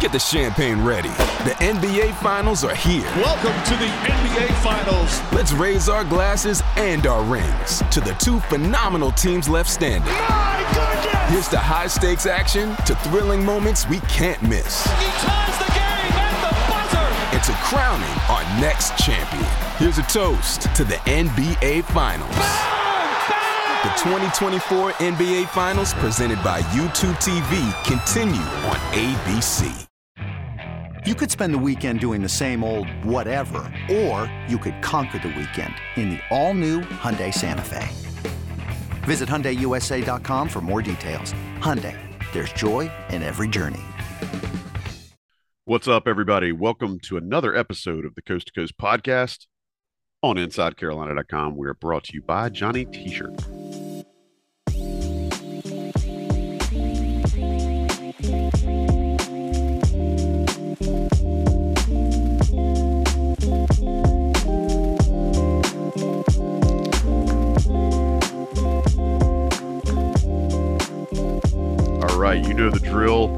Get the champagne ready. The NBA Finals are here. Welcome to the NBA Finals. Let's raise our glasses and our rings to the two phenomenal teams left standing. My goodness! Here's to high stakes action, to thrilling moments we can't miss. He ties the game at the buzzer. And to crowning our next champion. Here's a toast to the NBA Finals. The 2024 NBA Finals, presented by YouTube TV, continue on ABC. You could spend the weekend doing the same old whatever, or you could conquer the weekend in the all-new Hyundai Santa Fe. Visit HyundaiUSA.com for more details. Hyundai, there's joy in every journey. What's up, everybody? Welcome to another episode of the Coast to Coast podcast on InsideCarolina.com. We are brought to you by Johnny T-Shirt. Know the drill.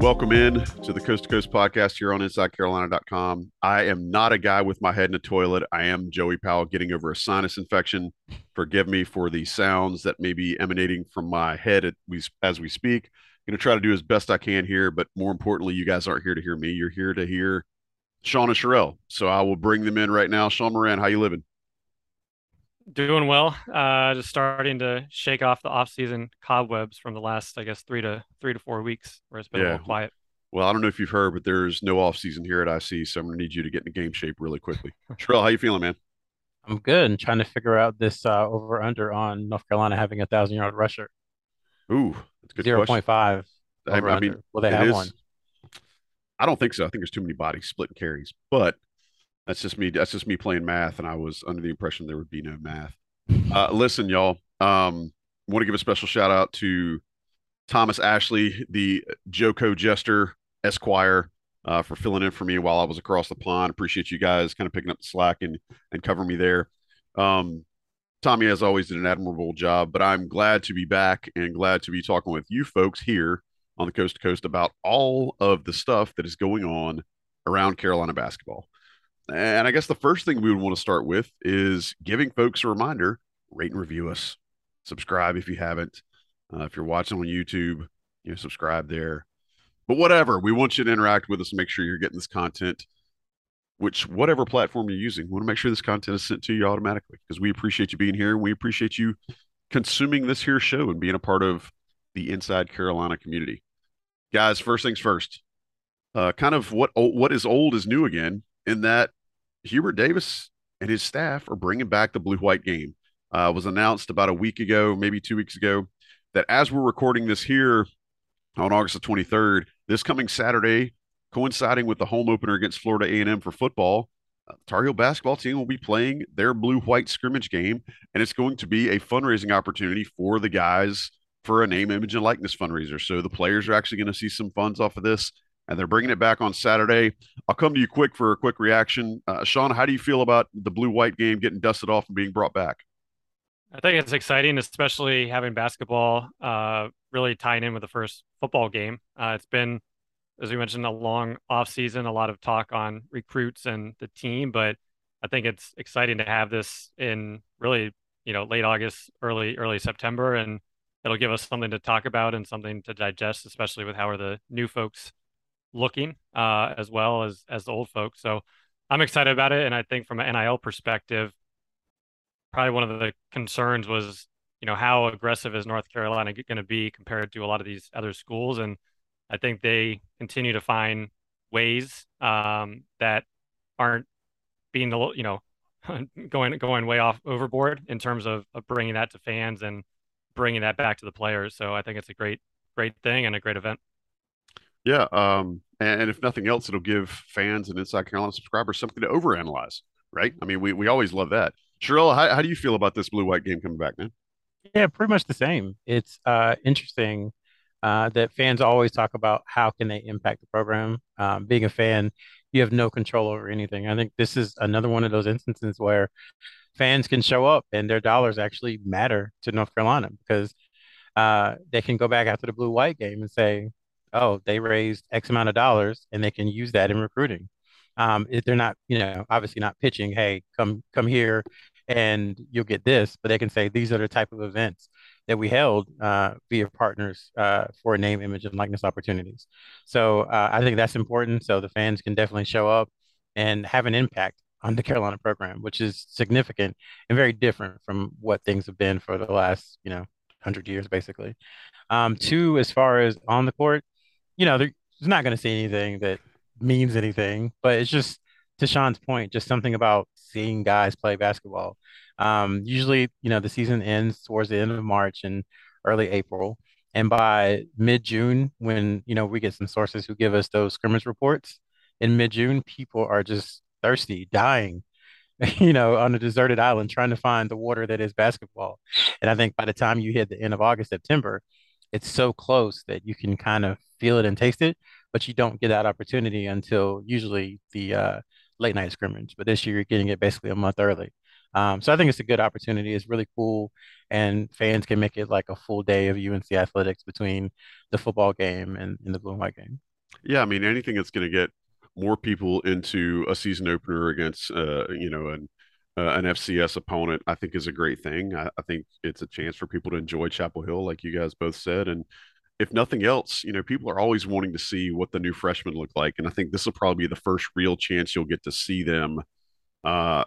Welcome in to the Coast to Coast podcast here on InsideCarolina.com. I am not a guy with my head in a toilet. I am Joey Powell getting over a sinus infection. Forgive me for the sounds that may be emanating from my head at we, as we speak. I'm going to try to do as best I can here, but more importantly, you guys aren't here to hear me. You're here to hear Sean and Sherrell. So I will bring them in right now. Sean Moran, how you living? Doing well. Uh, just starting to shake off the off-season cobwebs from the last, I guess, three to three to four weeks, where it's been a little quiet. Well, I don't know if you've heard, but there's no off season here at IC, so I'm going to need you to get into game shape really quickly. Sherrell, how you feeling, man? I'm good and trying to figure out this uh, over under on North Carolina having a thousand yard rusher. Ooh, that's a good Zero question. point five. I, I mean, will they have is- one? I don't think so. I think there's too many bodies splitting carries, but that's just me. That's just me playing math, and I was under the impression there would be no math. Uh, listen, y'all. Um, want to give a special shout out to Thomas Ashley, the Joko Jester Esquire, uh, for filling in for me while I was across the pond. Appreciate you guys kind of picking up the slack and and covering me there. Um, Tommy, as always, did an admirable job, but I'm glad to be back and glad to be talking with you folks here on the coast to coast about all of the stuff that is going on around Carolina basketball. And I guess the first thing we would want to start with is giving folks a reminder rate and review us, subscribe if you haven't. Uh, if you're watching on YouTube, you know, subscribe there. But whatever, we want you to interact with us make sure you're getting this content, which whatever platform you're using, we want to make sure this content is sent to you automatically because we appreciate you being here. We appreciate you consuming this here show and being a part of the Inside Carolina community guys first things first uh, kind of what what is old is new again in that hubert davis and his staff are bringing back the blue white game uh, was announced about a week ago maybe two weeks ago that as we're recording this here on august the 23rd this coming saturday coinciding with the home opener against florida a&m for football uh, Tar Heel basketball team will be playing their blue white scrimmage game, and it's going to be a fundraising opportunity for the guys for a name, image, and likeness fundraiser. So the players are actually going to see some funds off of this, and they're bringing it back on Saturday. I'll come to you quick for a quick reaction. Uh, Sean, how do you feel about the blue white game getting dusted off and being brought back? I think it's exciting, especially having basketball uh, really tying in with the first football game. Uh, it's been, as we mentioned, a long off season, a lot of talk on recruits and the team, but I think it's exciting to have this in really, you know, late August, early early September, and it'll give us something to talk about and something to digest, especially with how are the new folks looking, uh, as well as as the old folks. So I'm excited about it, and I think from an NIL perspective, probably one of the concerns was, you know, how aggressive is North Carolina going to be compared to a lot of these other schools, and I think they continue to find ways um, that aren't being, little- you know, going going way off overboard in terms of, of bringing that to fans and bringing that back to the players. So I think it's a great great thing and a great event. Yeah, um, and, if nothing else, it'll give fans and Inside Carolina subscribers something to overanalyze, right? I mean, we we always love that. Sherrell, how, how do you feel about this blue white game coming back, man? Yeah, pretty much the same. It's uh, interesting uh, that fans always talk about how can they impact the program. Um, being a fan, you have no control over anything. I think this is another one of those instances where fans can show up and their dollars actually matter to North Carolina because uh, they can go back after the blue white game and say, oh, they raised X amount of dollars and they can use that in recruiting. Um, if they're not, you know, obviously not pitching, hey, come come here and you'll get this, but they can say these are the type of events that we held uh, via partners uh, for name, image, and likeness opportunities. So uh, I think that's important. So the fans can definitely show up and have an impact on the Carolina program, which is significant and very different from what things have been for the last, you know, hundred years, basically. Um, two, as far as on the court, you know, they're not going to see anything that means anything, but it's just to Sean's point, just something about seeing guys play basketball. Um, usually, you know, the season ends towards the end of March and early April. And by mid June, when, you know, we get some sources who give us those scrimmage reports in mid June, people are just thirsty, dying, you know, on a deserted island trying to find the water that is basketball. And I think by the time you hit the end of August, September, it's so close that you can kind of feel it and taste it, but you don't get that opportunity until usually the uh, late night scrimmage. But this year, you're getting it basically a month early. Um, so I think it's a good opportunity. It's really cool, and fans can make it like a full day of UNC athletics between the football game and, and the blue and white game. Yeah, I mean anything that's going to get more people into a season opener against, uh, you know, an uh, an FCS opponent, I think is a great thing. I, I, think it's a chance for people to enjoy Chapel Hill, like you guys both said, and if nothing else, you know, people are always wanting to see what the new freshmen look like, and I think this will probably be the first real chance you'll get to see them, uh,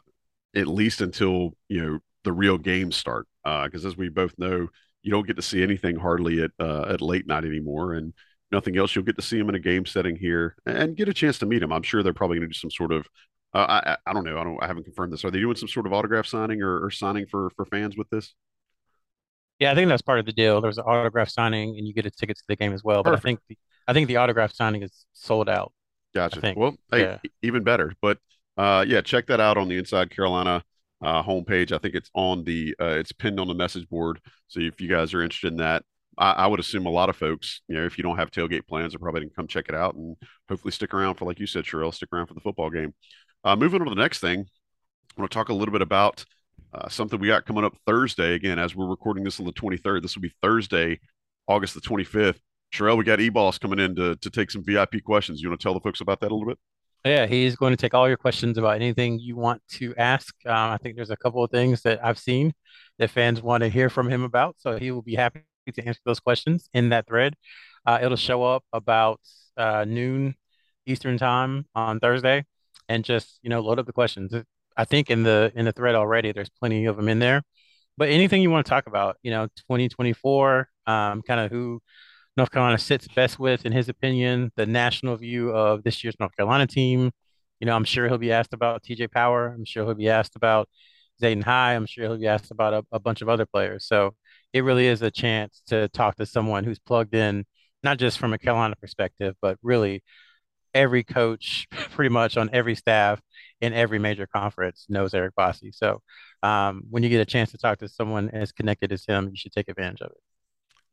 at least until you know the real games start. Because uh, as we both know, you don't get to see anything hardly at uh, at late night anymore, and nothing else. You'll get to see them in a game setting here and get a chance to meet them. I'm sure they're probably going to do some sort of. Uh, I, I don't know. I don't. I haven't confirmed this. Are they doing some sort of autograph signing or, or signing for for fans with this? Yeah, I think that's part of the deal. There's an autograph signing, and you get a ticket to the game as well. But I think the, I think the autograph signing is sold out. Gotcha. Well, hey, yeah. even better. But uh, yeah, check that out on the Inside Carolina uh, homepage. I think it's on the uh, it's pinned on the message board. So if you guys are interested in that, I, I, would assume a lot of folks, you know, if you don't have tailgate plans, are probably going to come check it out and hopefully stick around for, like you said, Sherrell, stick around for the football game. Uh, moving on to the next thing, I want to talk a little bit about uh, something we got coming up Thursday. Again, as we're recording this on the 23rd, this will be Thursday, August the 25th. Sherrell, we got E-Boss coming in to, to take some VIP questions. You want to tell the folks about that a little bit? Yeah, he's going to take all your questions about anything you want to ask. Um, I think there's a couple of things that I've seen that fans want to hear from him about. So he will be happy to answer those questions in that thread. Uh, it'll show up about uh, noon Eastern time on Thursday, and just you know load up the questions. I think in the in the thread already, there's plenty of them in there. But anything you want to talk about, you know, 2024, um, kind of who North Carolina sits best with, in his opinion, the national view of this year's North Carolina team. You know, I'm sure he'll be asked about TJ Power. I'm sure he'll be asked about Zayden High. I'm sure he'll be asked about a, a bunch of other players. So it really is a chance to talk to someone who's plugged in, not just from a Carolina perspective, but really every coach pretty much on every staff in every major conference knows Eric Bossi. So um, when you get a chance to talk to someone as connected as him, you should take advantage of it.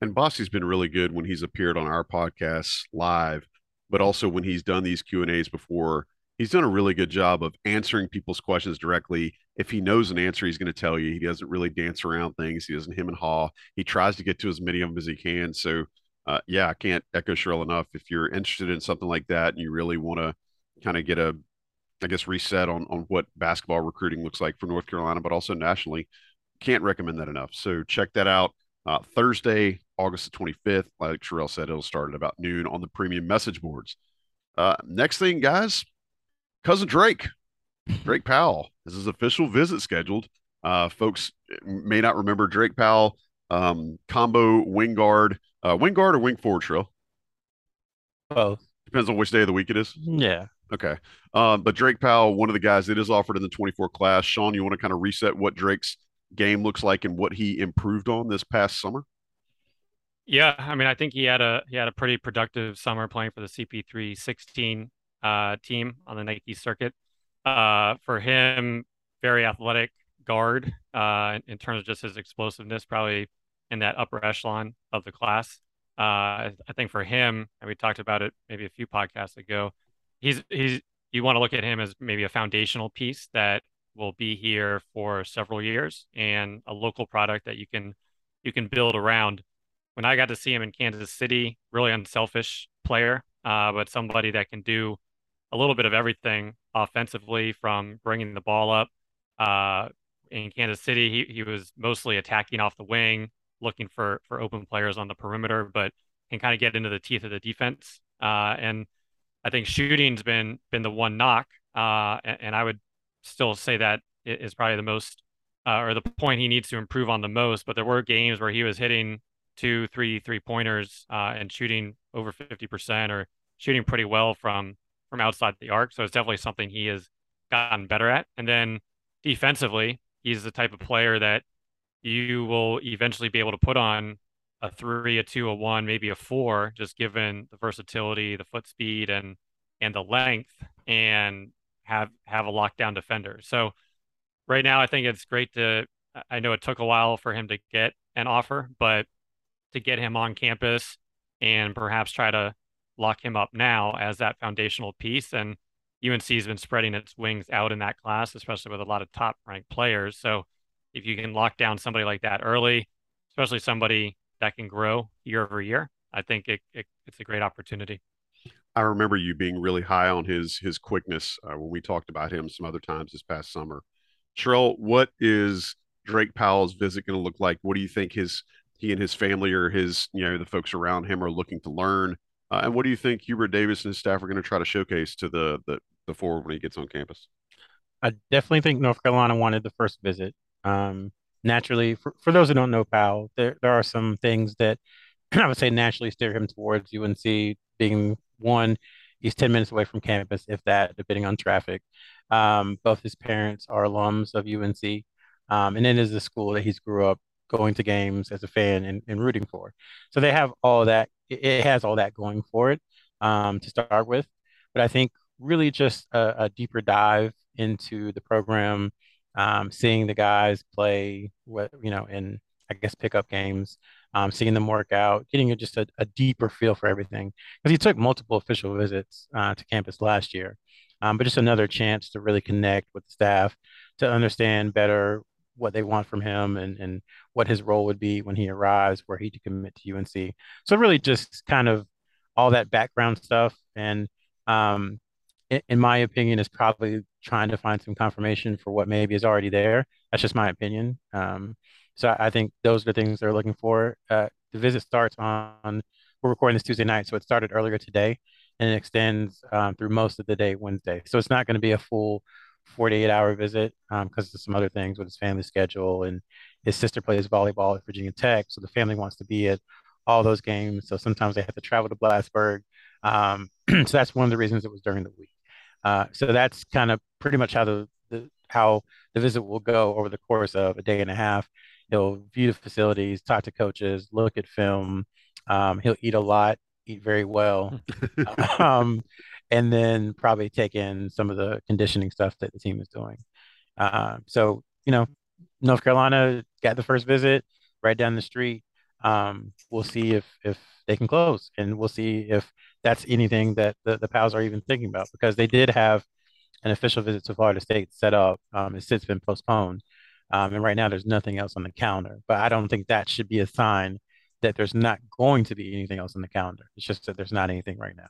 And Bossi's been really good when he's appeared on our podcasts live, but also when he's done these Q and A's before. He's done a really good job of answering people's questions directly. If he knows an answer, he's going to tell you. He doesn't really dance around things. He doesn't him and haw. He tries to get to as many of them as he can. So uh, yeah, I can't echo Sherrell enough. If you're interested in something like that and you really want to kind of get a, I guess, reset on on what basketball recruiting looks like for North Carolina, but also nationally, can't recommend that enough. So check that out. Uh, Thursday, August the 25th. Like Sherrell said, it'll start at about noon on the premium message boards. Uh, next thing, guys, cousin Drake, Drake Powell, has his official visit scheduled. Uh, folks may not remember Drake Powell, um, combo wing guard uh, wing guard or wing forward, Trill? Both. Depends on which day of the week it is. Yeah. Okay. Um, but Drake Powell, one of the guys that is offered in the 24 class. Sean, you want to kind of reset what Drake's game looks like and what he improved on this past summer? Yeah, I mean, I think he had a he had a pretty productive summer playing for the CP3 16 uh, team on the Nike circuit. Uh, for him, very athletic guard uh, in terms of just his explosiveness, probably in that upper echelon of the class. Uh, I think for him, and we talked about it maybe a few podcasts ago, he's he's you want to look at him as maybe a foundational piece that will be here for several years and a local product that you can you can build around. When I got to see him in Kansas City, really unselfish player, uh, but somebody that can do a little bit of everything offensively from bringing the ball up. Uh, in Kansas City, he, he was mostly attacking off the wing, looking for for open players on the perimeter, but can kind of get into the teeth of the defense. Uh, and I think shooting's been been the one knock, uh, and, and, I would still say that is probably the most uh, or the point he needs to improve on the most. But there were games where he was hitting two, three, three pointers uh, and shooting over fifty percent or shooting pretty well from from outside the arc. So it's definitely something he has gotten better at. And then defensively, he's the type of player that you will eventually be able to put on a three, a two, a one, maybe a four, just given the versatility, the foot speed, and and the length, and have have a lockdown defender. So right now, I think it's great to. I know it took a while for him to get an offer, but to get him on campus and perhaps try to lock him up now as that foundational piece. And UNC has been spreading its wings out in that class, especially with a lot of top ranked players. So if you can lock down somebody like that early, especially somebody that can grow year over year, I think it, it it's a great opportunity. I remember you being really high on his his quickness uh, when we talked about him some other times this past summer. Sherrell, what is Drake Powell's visit going to look like? What do you think his he and his family or his you know the folks around him are looking to learn? Uh, and what do you think Hubert Davis and his staff are going to try to showcase to the the the forward when he gets on campus? I definitely think North Carolina wanted the first visit. Um, naturally, for, for those who don't know Powell, there there are some things that I would say naturally steer him towards UNC. Being one, he's ten minutes away from campus, if that, depending on traffic. Um, both his parents are alums of UNC, um, and it is a school that he's grew up going to games as a fan and, and rooting for. So they have all that. It has all that going for it um, to start with. But I think really just a, a deeper dive into the program, um, seeing the guys play, what you know, in I guess pickup games, um, seeing them work out, getting just a, a deeper feel for everything. Because he took multiple official visits uh, to campus last year, um, but just another chance to really connect with the staff, to understand better what they want from him and, and what his role would be when he arrives, where he to commit to UNC. So really just kind of all that background stuff. And um, in, my opinion, is probably trying to find some confirmation for what maybe is already there. That's just my opinion. Um, so I think those are the things they're looking for. Uh, the visit starts on, we're recording this Tuesday night, so it started earlier today and it extends um, through most of the day Wednesday. So it's not going to be a full 48 hour visit because um, of some other things with his family schedule and his sister plays volleyball at Virginia Tech. So the family wants to be at all those games. So sometimes they have to travel to Blacksburg. Um, so that's one of the reasons it was during the week. Uh, so that's kind of pretty much how the, the, how the visit will go over the course of a day and a half. He'll view the facilities, talk to coaches, look at film. Um, he'll eat a lot, eat very well. um, and then probably take in some of the conditioning stuff that the team is doing. Uh, so, you know, North Carolina got the first visit right down the street. Um, we'll see if if they can close, and we'll see if that's anything that the, the Powells are even thinking about because they did have an official visit to Florida State set up. Um, it's since been postponed, um, and right now there's nothing else on the calendar. But I don't think that should be a sign that there's not going to be anything else on the calendar. It's just that there's not anything right now.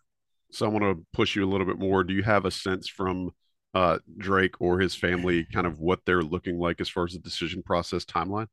So I want to push you a little bit more. Do you have a sense from uh, Drake or his family, kind of what they're looking like as far as the decision process timeline?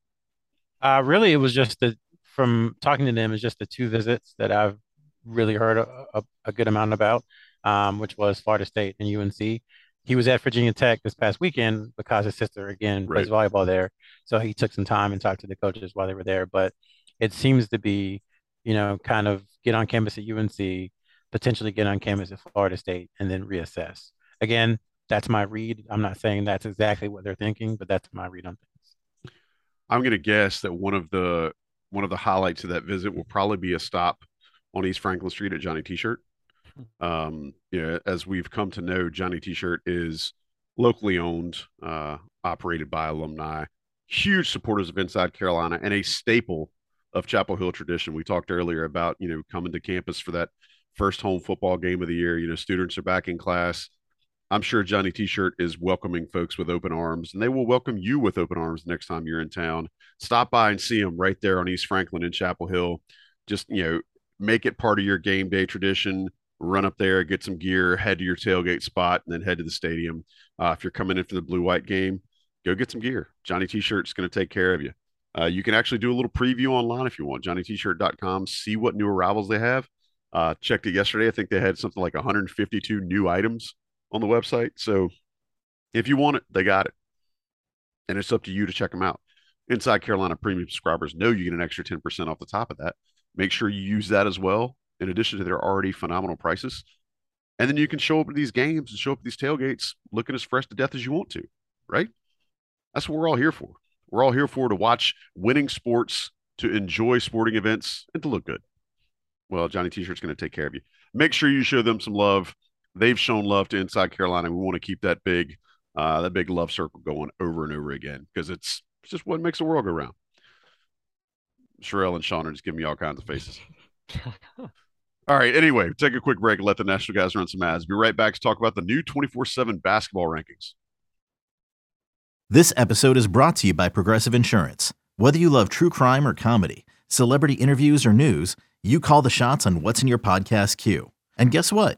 Uh, really, it was just the from talking to them is just the two visits that I've really heard a, a, a good amount about, um, which was Florida State and UNC. He was at Virginia Tech this past weekend because his sister again plays right. volleyball there, so he took some time and talked to the coaches while they were there. But it seems to be, you know, kind of get on campus at UNC, potentially get on campus at Florida State and then reassess. Again, that's my read. I'm not saying that's exactly what they're thinking, but that's my read on things. I'm going to guess that one of the one of the highlights of that visit will probably be a stop on East Franklin Street at Johnny T-shirt. Um, you know, as we've come to know, Johnny T-shirt is locally owned, uh, operated by alumni, huge supporters of Inside Carolina, and a staple of Chapel Hill tradition. We talked earlier about you know coming to campus for that first home football game of the year. You know, students are back in class. I'm sure Johnny T-shirt is welcoming folks with open arms, and they will welcome you with open arms next time you're in town. Stop by and see them right there on East Franklin in Chapel Hill. Just you know, make it part of your game day tradition. Run up there, get some gear, head to your tailgate spot, and then head to the stadium. Uh, if you're coming in for the blue white game, go get some gear. Johnny T-shirt's going to take care of you. Uh, you can actually do a little preview online if you want. JohnnyT-shirt.com. See what new arrivals they have. Uh, checked it yesterday. I think they had something like 152 new items on the website. So if you want it, they got it. And it's up to you to check them out. Inside Carolina premium subscribers know you get an extra 10% off the top of that. Make sure you use that as well, in addition to their already phenomenal prices. And then you can show up at these games and show up at these tailgates looking as fresh to death as you want to, right? That's what we're all here for. We're all here for to watch winning sports, to enjoy sporting events, and to look good. Well, Johnny T-shirt's going to take care of you. Make sure you show them some love. They've shown love to Inside Carolina. We want to keep that big, uh, that big love circle going over and over again because it's, it's just what makes the world go round. Sherrell and Sean are just giving me all kinds of faces. all right. Anyway, take a quick break and let the national guys run some ads. Be right back to talk about the new 24 7 basketball rankings. This episode is brought to you by Progressive Insurance. Whether you love true crime or comedy, celebrity interviews or news, you call the shots on what's in your podcast queue. And guess what?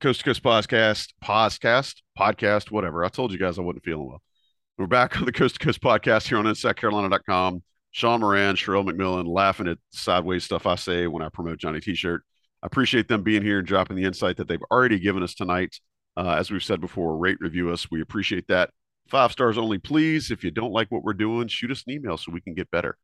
Coast to Coast Podcast, Podcast, Podcast, whatever. I told you guys I wasn't feeling well. We're back on the Coast to Coast Podcast here on InsideCarolina.com. Sean Moran, Sherrell McMillan laughing at sideways stuff I say when I promote Johnny T-shirt. I appreciate them being here and dropping the insight that they've already given us tonight. Uh, as we've said before, rate, review us. We appreciate that. Five stars only, please. If you don't like what we're doing, shoot us an email so we can get better.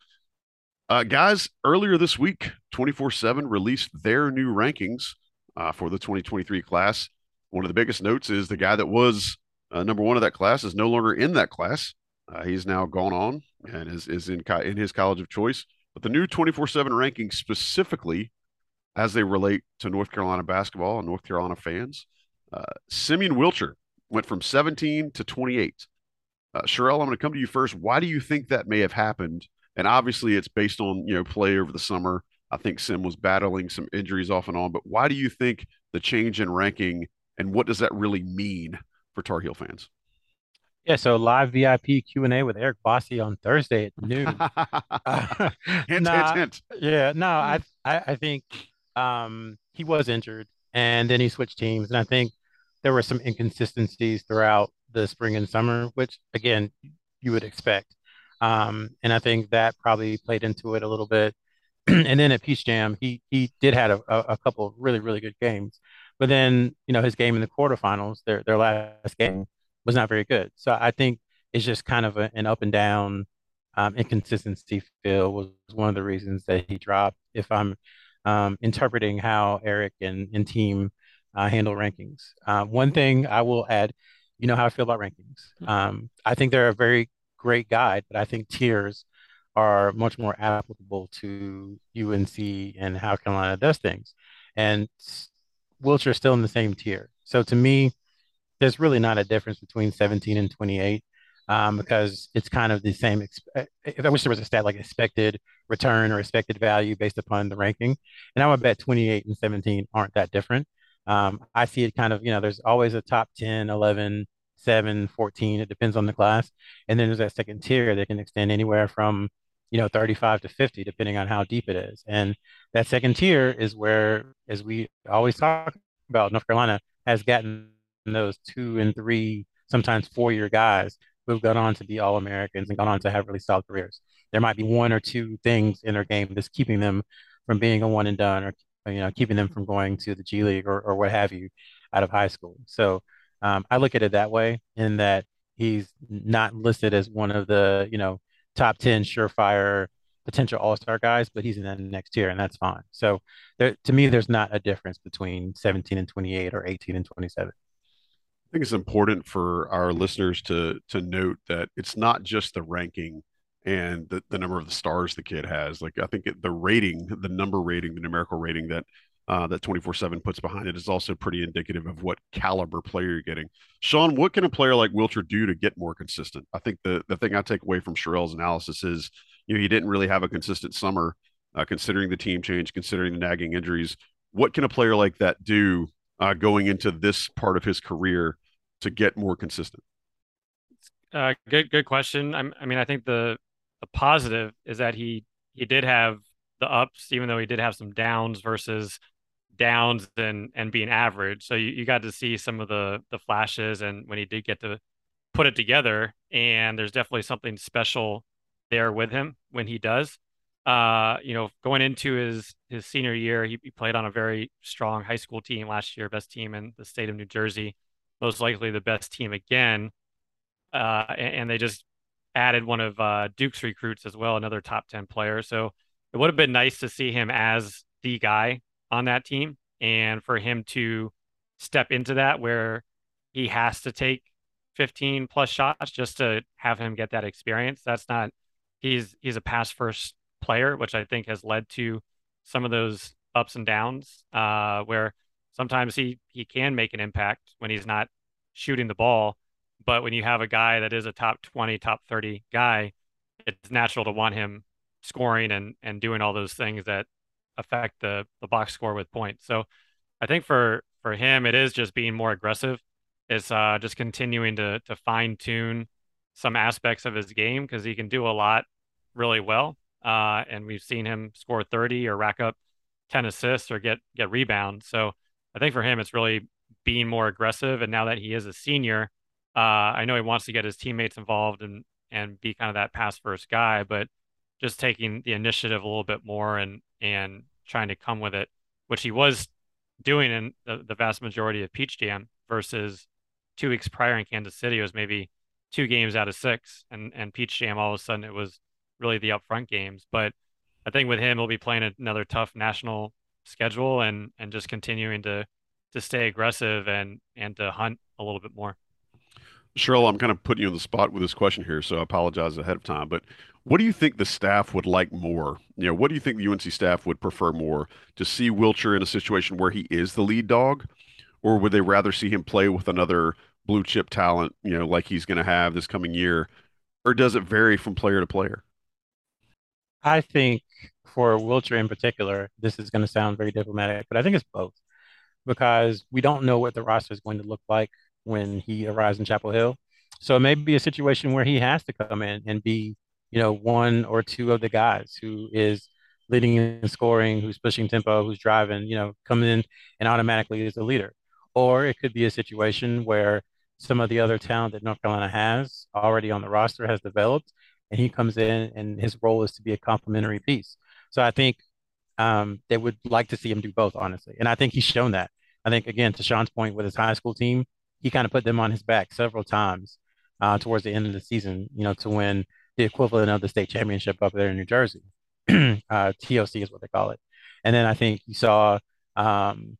Uh, guys, earlier this week, 24 7 released their new rankings uh, for the 2023 class. One of the biggest notes is the guy that was uh, number one of that class is no longer in that class. Uh, he's now gone on and is, is in, co- in his college of choice. But the new 24 7 rankings, specifically as they relate to North Carolina basketball and North Carolina fans, uh, Simeon Wilcher went from 17 to 28. Uh, Sherelle, I'm going to come to you first. Why do you think that may have happened? And obviously, it's based on you know play over the summer. I think Sim was battling some injuries off and on. But why do you think the change in ranking, and what does that really mean for Tar Heel fans? Yeah, so live VIP Q and A with Eric Bossi on Thursday at noon. uh, hint, nah, hint, hint. Yeah, no, I, I, I think um, he was injured, and then he switched teams, and I think there were some inconsistencies throughout the spring and summer, which again you would expect. Um, and I think that probably played into it a little bit. and then at Peach Jam, he he did had a, a couple of really really good games, but then you know his game in the quarterfinals, their their last game was not very good. So I think it's just kind of a, an up and down um, inconsistency feel was one of the reasons that he dropped. If I'm um, interpreting how Eric and, and team uh, handle rankings, uh, one thing I will add you know how I feel about rankings. Mm-hmm. Um, I think they're a very great guide, but I think tiers are much more applicable to UNC and how Carolina does things. And Wilcher is still in the same tier. So to me, there's really not a difference between 17 and 28 um, because it's kind of the same. Exp- I wish there was a stat like expected return or expected value based upon the ranking. And I would bet 28 and 17 aren't that different. Um, I see it kind of, you know, there's always a top 10, 11, 7, 14. It depends on the class. And then there's that second tier that can extend anywhere from, you know, 35 to 50, depending on how deep it is. And that second tier is where, as we always talk about, North Carolina has gotten those two and three, sometimes four year guys who've gone on to be All Americans and gone on to have really solid careers. There might be one or two things in their game that's keeping them from being a one and done or you know, keeping them from going to the G League or, or what have you out of high school. So um, I look at it that way in that he's not listed as one of the, you know, top 10 surefire potential all-star guys, but he's in the next tier and that's fine. So there, to me, there's not a difference between 17 and 28 or 18 and 27. I think it's important for our listeners to to note that it's not just the ranking and the, the number of the stars the kid has. Like I think the rating, the number rating, the numerical rating that uh, that 24-7 puts behind it is also pretty indicative of what caliber player you're getting. Sean, what can a player like Wilcher do to get more consistent? I think the, the thing I take away from Sherrell's analysis is, you know, he didn't really have a consistent summer, uh, considering the team change, considering the nagging injuries. What can a player like that do uh, going into this part of his career to get more consistent? Uh, good, good question. I'm, I mean, I think the the positive is that he he did have the ups, even though he did have some downs versus downs and and being average. So you, you got to see some of the the flashes and when he did get to put it together. And there's definitely something special there with him when he does. Uh, you know, going into his his senior year, he, he played on a very strong high school team last year, best team in the state of New Jersey, most likely the best team again. Uh, and, and they just added one of uh, Duke's recruits as well, another top 10 player. So it would have been nice to see him as the guy on that team and for him to step into that where he has to take 15 plus shots just to have him get that experience. That's not he's he's a pass first player, which I think has led to some of those ups and downs uh, where sometimes he he can make an impact when he's not shooting the ball but when you have a guy that is a top 20, top 30 guy, it's natural to want him scoring and and doing all those things that affect the the box score with points. So I think for for him, it is just being more aggressive. It's uh, just continuing to to fine tune some aspects of his game because he can do a lot really well. Uh, and we've seen him score 30 or rack up 10 assists or get get rebounds. So I think for him, it's really being more aggressive. And now that he is a senior, uh, I know he wants to get his teammates involved and and be kind of that pass first guy, but just taking the initiative a little bit more and and trying to come with it, which he was doing in the, the vast majority of Peach Jam versus two weeks prior in Kansas City. It was maybe two games out of six, and and Peach Jam all of a sudden it was really the upfront games. But I think with him, he'll be playing another tough national schedule and and just continuing to to stay aggressive and and to hunt a little bit more. Sherrell, I'm kind of putting you on the spot with this question here, so I apologize ahead of time. But what do you think the staff would like more? You know, what do you think the UNC staff would prefer more to see Wilcher in a situation where he is the lead dog, or would they rather see him play with another blue chip talent, you know, like he's going to have this coming year, or does it vary from player to player? I think for Wilcher in particular, this is going to sound very diplomatic, but I think it's both because we don't know what the roster is going to look like when he arrives in Chapel Hill. So it may be a situation where he has to come in and be, you know, one or two of the guys who is leading and scoring, who's pushing tempo, who's driving, you know, coming in and automatically is a leader. Or it could be a situation where some of the other talent that North Carolina has already on the roster has developed, and he comes in and his role is to be a complementary piece. So I think um, they would like to see him do both, honestly. And I think he's shown that. I think, again, to Sean's point with his high school team, he kind of put them on his back several times uh, towards the end of the season, you know, to win the equivalent of the state championship up there in New Jersey. uh, TOC is what they call it. And then I think you saw um,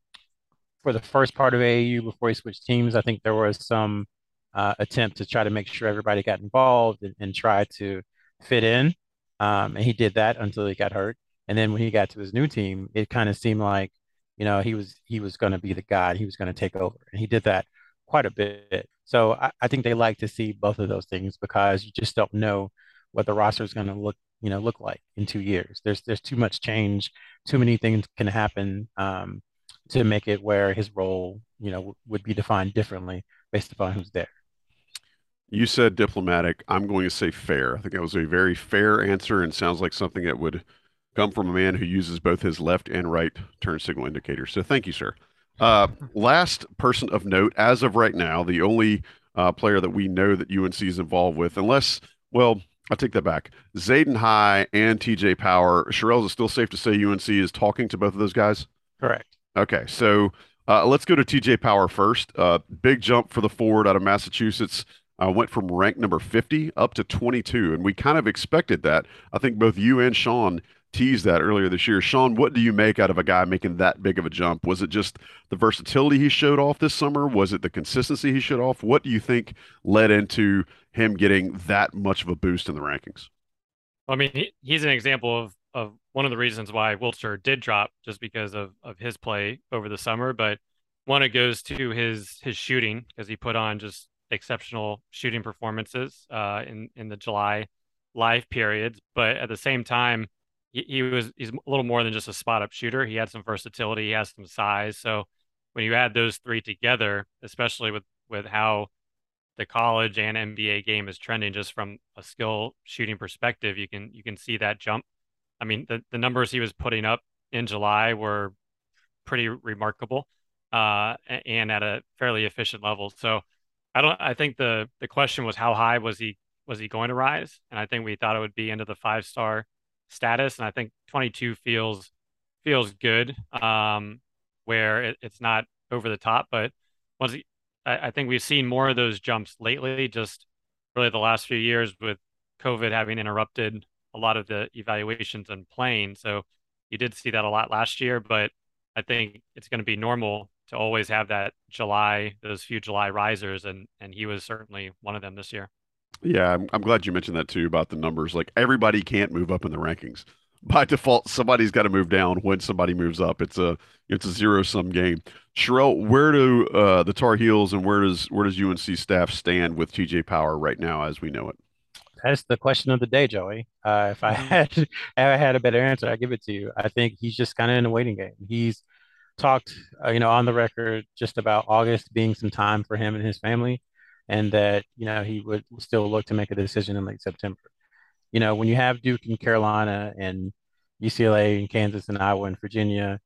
for the first part of AAU before he switched teams, I think there was some uh, attempt to try to make sure everybody got involved and, and try to fit in. Um, and he did that until he got hurt. And then when he got to his new team, it kind of seemed like, you know, he was he was going to be the guy. He was going to take over, and he did that quite a bit. So I, I, think they like to see both of those things because you just don't know what the roster is going to look, you know, look like in two years. There's there's too much change, too many things can happen um, to make it where his role, you know, w- would be defined differently based upon who's there. You said diplomatic. I'm going to say fair. I think that was a very fair answer and sounds like something that would come from a man who uses both his left and right turn signal indicators. So thank you, sir. Uh, last person of note, as of right now, the only uh, player that we know that UNC is involved with, unless, well, I take that back. Zayden High and TJ Power. Sherrell, is it still safe to say UNC is talking to both of those guys? Correct. Okay, so uh, let's go to TJ Power first. Uh, big jump for the forward out of Massachusetts. Uh, went from rank number 50 up to 22, and we kind of expected that. I think both you and Sean teased that earlier this year. Sean, what do you make out of a guy making that big of a jump? Was it just the versatility he showed off this summer? Was it the consistency he showed off? What do you think led into him getting that much of a boost in the rankings? I mean, he, he's an example of of one of the reasons why Wilcher did drop just because of of his play over the summer, but one it goes to his his shooting because he put on just exceptional shooting performances uh, in in the July live periods, but at the same time, he, was he's a little more than just a spot up shooter. He had some versatility, he has some size. So when you add those three together, especially with with how the college and NBA game is trending just from a skill shooting perspective, you can you can see that jump. I mean, the, the numbers he was putting up in July were pretty remarkable uh, and at a fairly efficient level. So I don't I think the the question was how high was he was he going to rise? And I think we thought it would be into the five star status. And I think 22 feels feels good, um, where it, it's not over the top. But once he, I, I think we've seen more of those jumps lately, just really the last few years with COVID having interrupted a lot of the evaluations and playing. So you did see that a lot last year, but I think it's going to be normal to always have that July, those few July risers, and and he was certainly one of them this year. Yeah, I'm, I'm glad you mentioned that too about the numbers. Like everybody can't move up in the rankings. By default, somebody's got to move down when somebody moves up. It's a it's a zero sum game. Sherrell, where do uh, the Tar Heels and where does where does UNC staff stand with TJ Power right now as we know it? That's the question of the day, Joey. Uh, if I mm-hmm. had if I had a better answer, I give it to you. I think he's just kind of in a waiting game. He's talked, uh, you know, on the record just about August being some time for him and his family and that you know he would still look to make a decision in late September. You know, when you have Duke and Carolina and UCLA and Kansas and Iowa and Virginia,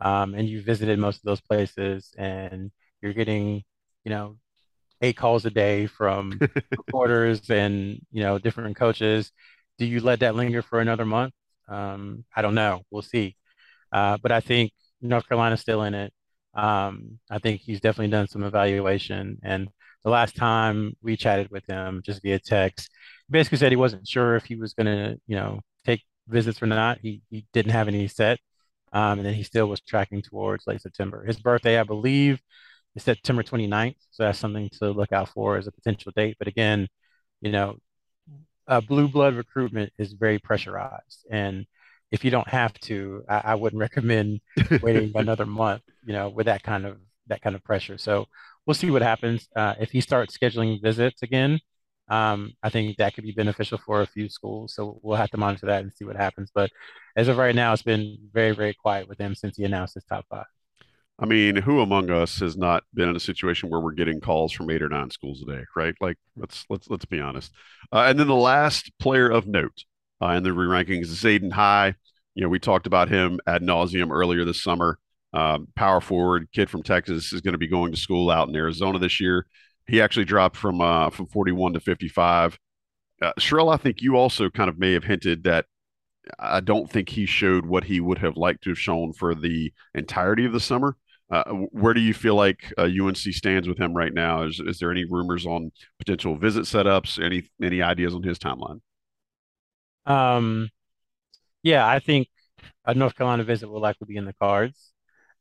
um, and you visited most of those places, and you're getting, you know, eight calls a day from reporters and you know different coaches. Do you let that linger for another month? Um, I don't know. We'll see. Uh, but I think North Carolina's still in it. Um, I think he's definitely done some evaluation, and the last time we chatted with him just via text, basically said he wasn't sure if he was going to, you know, take visits or not. He, he didn't have any set. Um, and then he still was tracking towards late September. His birthday, I believe, is September 29th. So that's something to look out for as a potential date. But again, you know, uh, blue blood recruitment is very pressurized. And if you don't have to, I, I wouldn't recommend waiting another month, you know, with that kind of that kind of pressure. So we'll see what happens. Uh, if he starts scheduling visits again, um, I think that could be beneficial for a few schools. So we'll have to monitor that and see what happens. But as of right now, it's been very, very quiet with him since he announced his top five. I mean, who among us has not been in a situation where we're getting calls from eight or nine schools a day, right? Like, let's let's let's be honest. Uh, and then the last player of note uh, in the re-rankings is Zayden High. You know, we talked about him ad nauseum earlier this summer um, power forward kid from Texas is going to be going to school out in Arizona this year. He actually dropped from uh, from 41 to 55. Uh, I think you also kind of may have hinted that I don't think he showed what he would have liked to have shown for the entirety of the summer. Uh, where do you feel like uh, UNC stands with him right now? Is, is there any rumors on potential visit setups? Any any ideas on his timeline? Um, yeah, I think a North Carolina visit will likely be in the cards.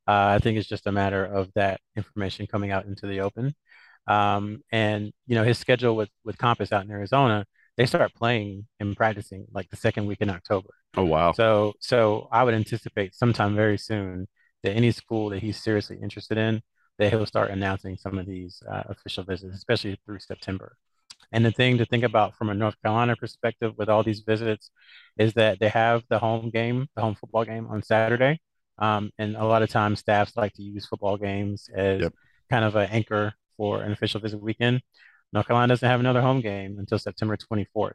Uh, I think it's just a matter of that information coming out into the open. Um, and you know his schedule with with Compass out in Arizona, they start playing and practicing like the second week in October. Oh wow! So so I would anticipate sometime very soon that any school that he's seriously interested in, that he'll start announcing some of these uh, official visits, especially through September. And the thing to think about from a North Carolina perspective with all these visits is that they have the home game, the home football game on Saturday. Um, and a lot of times staffs like to use football games as yep. kind of an anchor for an official visit weekend. North Carolina doesn't have another home game until September 24th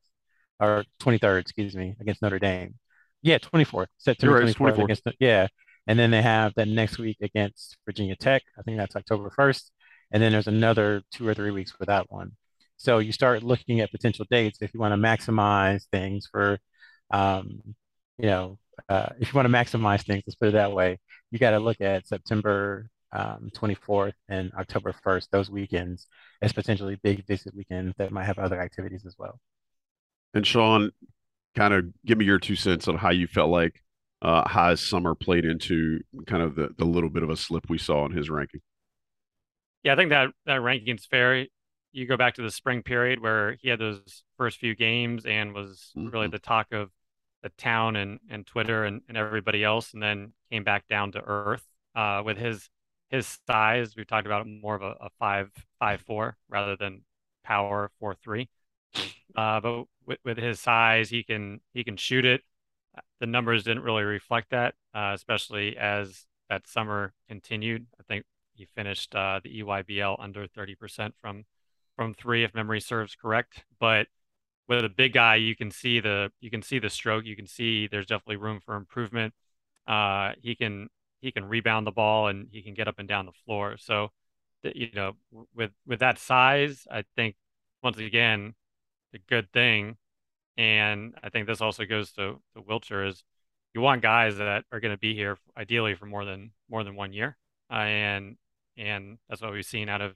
or 23rd, excuse me, against Notre Dame. Yeah, 24th, September right, 24th, 24th. against, yeah. And then they have the next week against Virginia Tech. I think that's October 1st. And then there's another two or three weeks for that one. So you start looking at potential dates if you want to maximize things for, um, you know, uh, if you want to maximize things, let's put it that way, you got to look at September um, 24th and October 1st, those weekends, as potentially big visit weekends that might have other activities as well. And Sean, kind of give me your two cents on how you felt like uh, High's summer played into kind of the, the little bit of a slip we saw in his ranking. Yeah, I think that that ranking is fair. You go back to the spring period where he had those first few games and was mm-hmm. really the talk of the town and and Twitter and, and everybody else, and then came back down to earth uh, with his his size. We talked about more of a, a five five four rather than power four three. Uh, but with, with his size, he can he can shoot it. The numbers didn't really reflect that, uh, especially as that summer continued. I think he finished uh, the EYBL under 30% from from three, if memory serves correct. But with a big guy, you can see the you can see the stroke. You can see there's definitely room for improvement. Uh, he can he can rebound the ball and he can get up and down the floor. So, you know, with with that size, I think once again, a good thing. And I think this also goes to, to Wilcher is you want guys that are going to be here ideally for more than more than one year, uh, and and that's what we've seen out of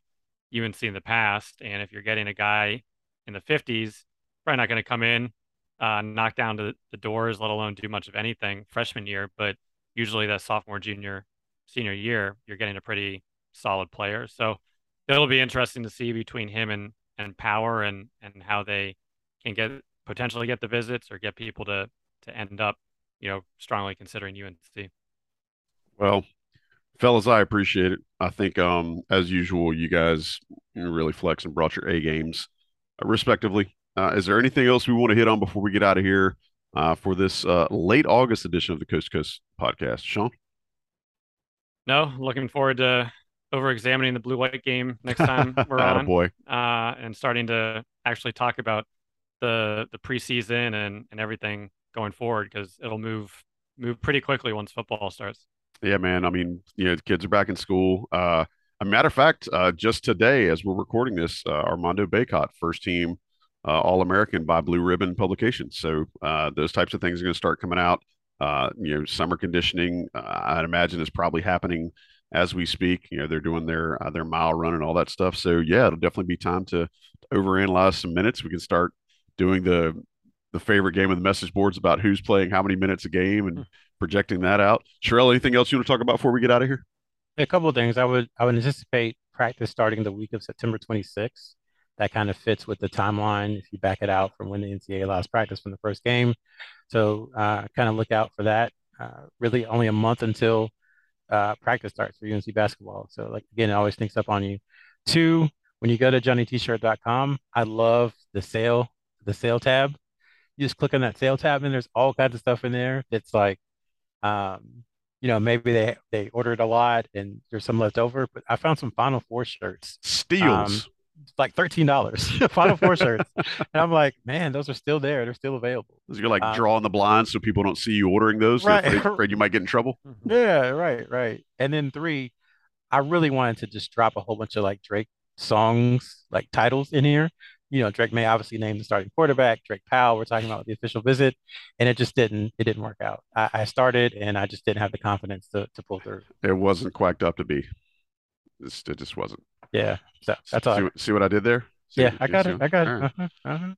UNC in the past. And if you're getting a guy in the 50s, probably not going to come in, uh, knock down the, the doors, let alone do much of anything freshman year. But usually that sophomore, junior, senior year, you're getting a pretty solid player. So it'll be interesting to see between him and and Powell and and how they can get potentially get the visits or get people to to end up, you know, strongly considering UNC. Well, fellas, I appreciate it. I think, um, as usual, you guys really flex and brought your A games, uh, respectively. Uh, is there anything else we want to hit on before we get out of here uh, for this uh, late August edition of the Coast to Coast podcast? Sean? No, looking forward to over examining the blue white game next time we're on. boy. Uh, and starting to actually talk about the the preseason and, and everything going forward because it'll move move pretty quickly once football starts. Yeah, man. I mean, you know, the kids are back in school. Uh, a matter of fact, uh, just today, as we're recording this, uh, Armando Bacot, first team All American by Blue Ribbon Publications. So uh, those types of things are going to start coming out. Uh, you know, summer conditioning, uh, I'd imagine, is probably happening as we speak. You know, they're doing their uh, their mile run and all that stuff. So yeah, it'll definitely be time to, to overanalyze some minutes. We can start doing the the favorite game of the message boards about who's playing how many minutes a game and projecting that out. Sherrell, anything else you want to talk about before we get out of here? A couple of things. I would I would anticipate practice starting the week of September 26th. That kind of fits with the timeline if you back it out from when the NCAA last practice from the first game. So uh, kind of look out for that. Uh, really, only a month until uh, practice starts for UNC basketball. So like again, it always sneaks up on you. Two, when you go to johnnytshirt.com, I love the sale the sale tab. You just click on that sale tab, and there's all kinds of stuff in there. It's like um, you know, maybe they they ordered a lot and there's some left over. But I found some Final Four shirts, steals, um, like thirteen dollars. Final Four shirts, and I'm like, man, those are still there. They're still available. You're like um, drawing the blinds so people don't see you ordering those. Right. Afraid, afraid you might get in trouble. Yeah, right, right. And then three, I really wanted to just drop a whole bunch of like Drake songs, like titles in here you know, Drake Maye obviously named the starting quarterback. Drake Powell, we're talking about the official visit, and it just didn't it didn't work out. I, I started and I just didn't have the confidence to to pull through. It wasn't quacked up to be. It, it just wasn't. Yeah, so that's all. See, see what I did there? See yeah, I got it. I got it. right. Uh-huh, uh-huh.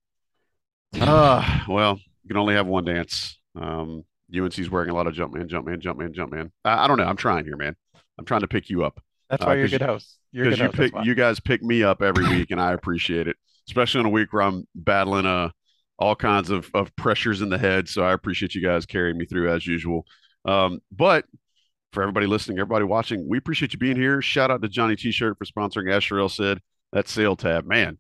Ah, well, you can only have one dance. Um, UNC's wearing a lot of jump man, jump man, jump man, jump man. I, I don't know. I'm trying here, man. I'm trying to pick you up That's Uh, why you're a good host. You're good you host. pick you guys pick me up every week, and I appreciate it, especially on a week where I'm battling uh all kinds of of pressures in the head. So I appreciate you guys carrying me through as usual. Um, but for everybody listening, everybody watching, we appreciate you being here. Shout out to Johnny T-shirt for sponsoring. As Sherrell said, that sale tab, man.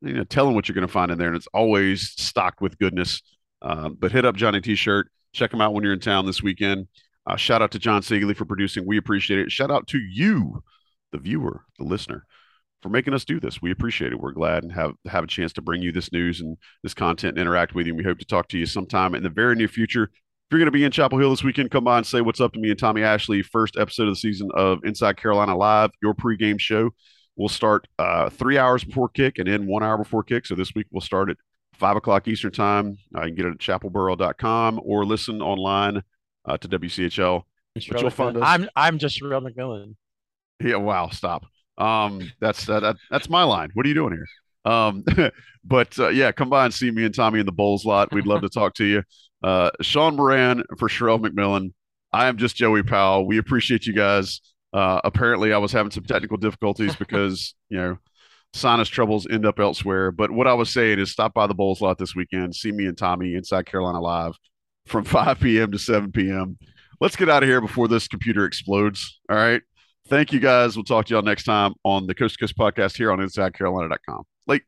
You know, tell them what you're going to find in there, and it's always stocked with goodness. Um, but hit up Johnny T-shirt. Check them out when you're in town this weekend. Uh, shout out to John Sigley for producing. We appreciate it. Shout out to you, the viewer, the listener, for making us do this. We appreciate it. We're glad and have have a chance to bring you this news and this content and interact with you. And we hope to talk to you sometime in the very near future. If you're going to be in Chapel Hill this weekend, come by and say what's up to me and Tommy Ashley. First episode of the season of Inside Carolina Live, your pregame show. We'll start uh, three hours before kick and then one hour before kick. So this week we'll start at five o'clock Eastern time. Uh, you can get it at chapelboro.com or listen online uh, to WCHL. But you'll find us- I'm I'm just Sherrell McMillan. Yeah, wow, stop. Um, that's that, that that's my line. What are you doing here? Um, but uh, yeah, come by and see me and Tommy in the Bowles lot. We'd love to talk to you. Uh, Sean Moran for Sherrell McMillan. I am just Joey Powell. We appreciate you guys. Uh, apparently, I was having some technical difficulties because you know sinus troubles end up elsewhere. But what I was saying is, stop by the Bowles lot this weekend. See me and Tommy inside Carolina Live. from 5 p.m. to 7 p.m. Let's get out of here before this computer explodes. All right. Thank you guys. We'll talk to y'all next time on the Coast to Coast podcast here on InsideCarolina.com. Late.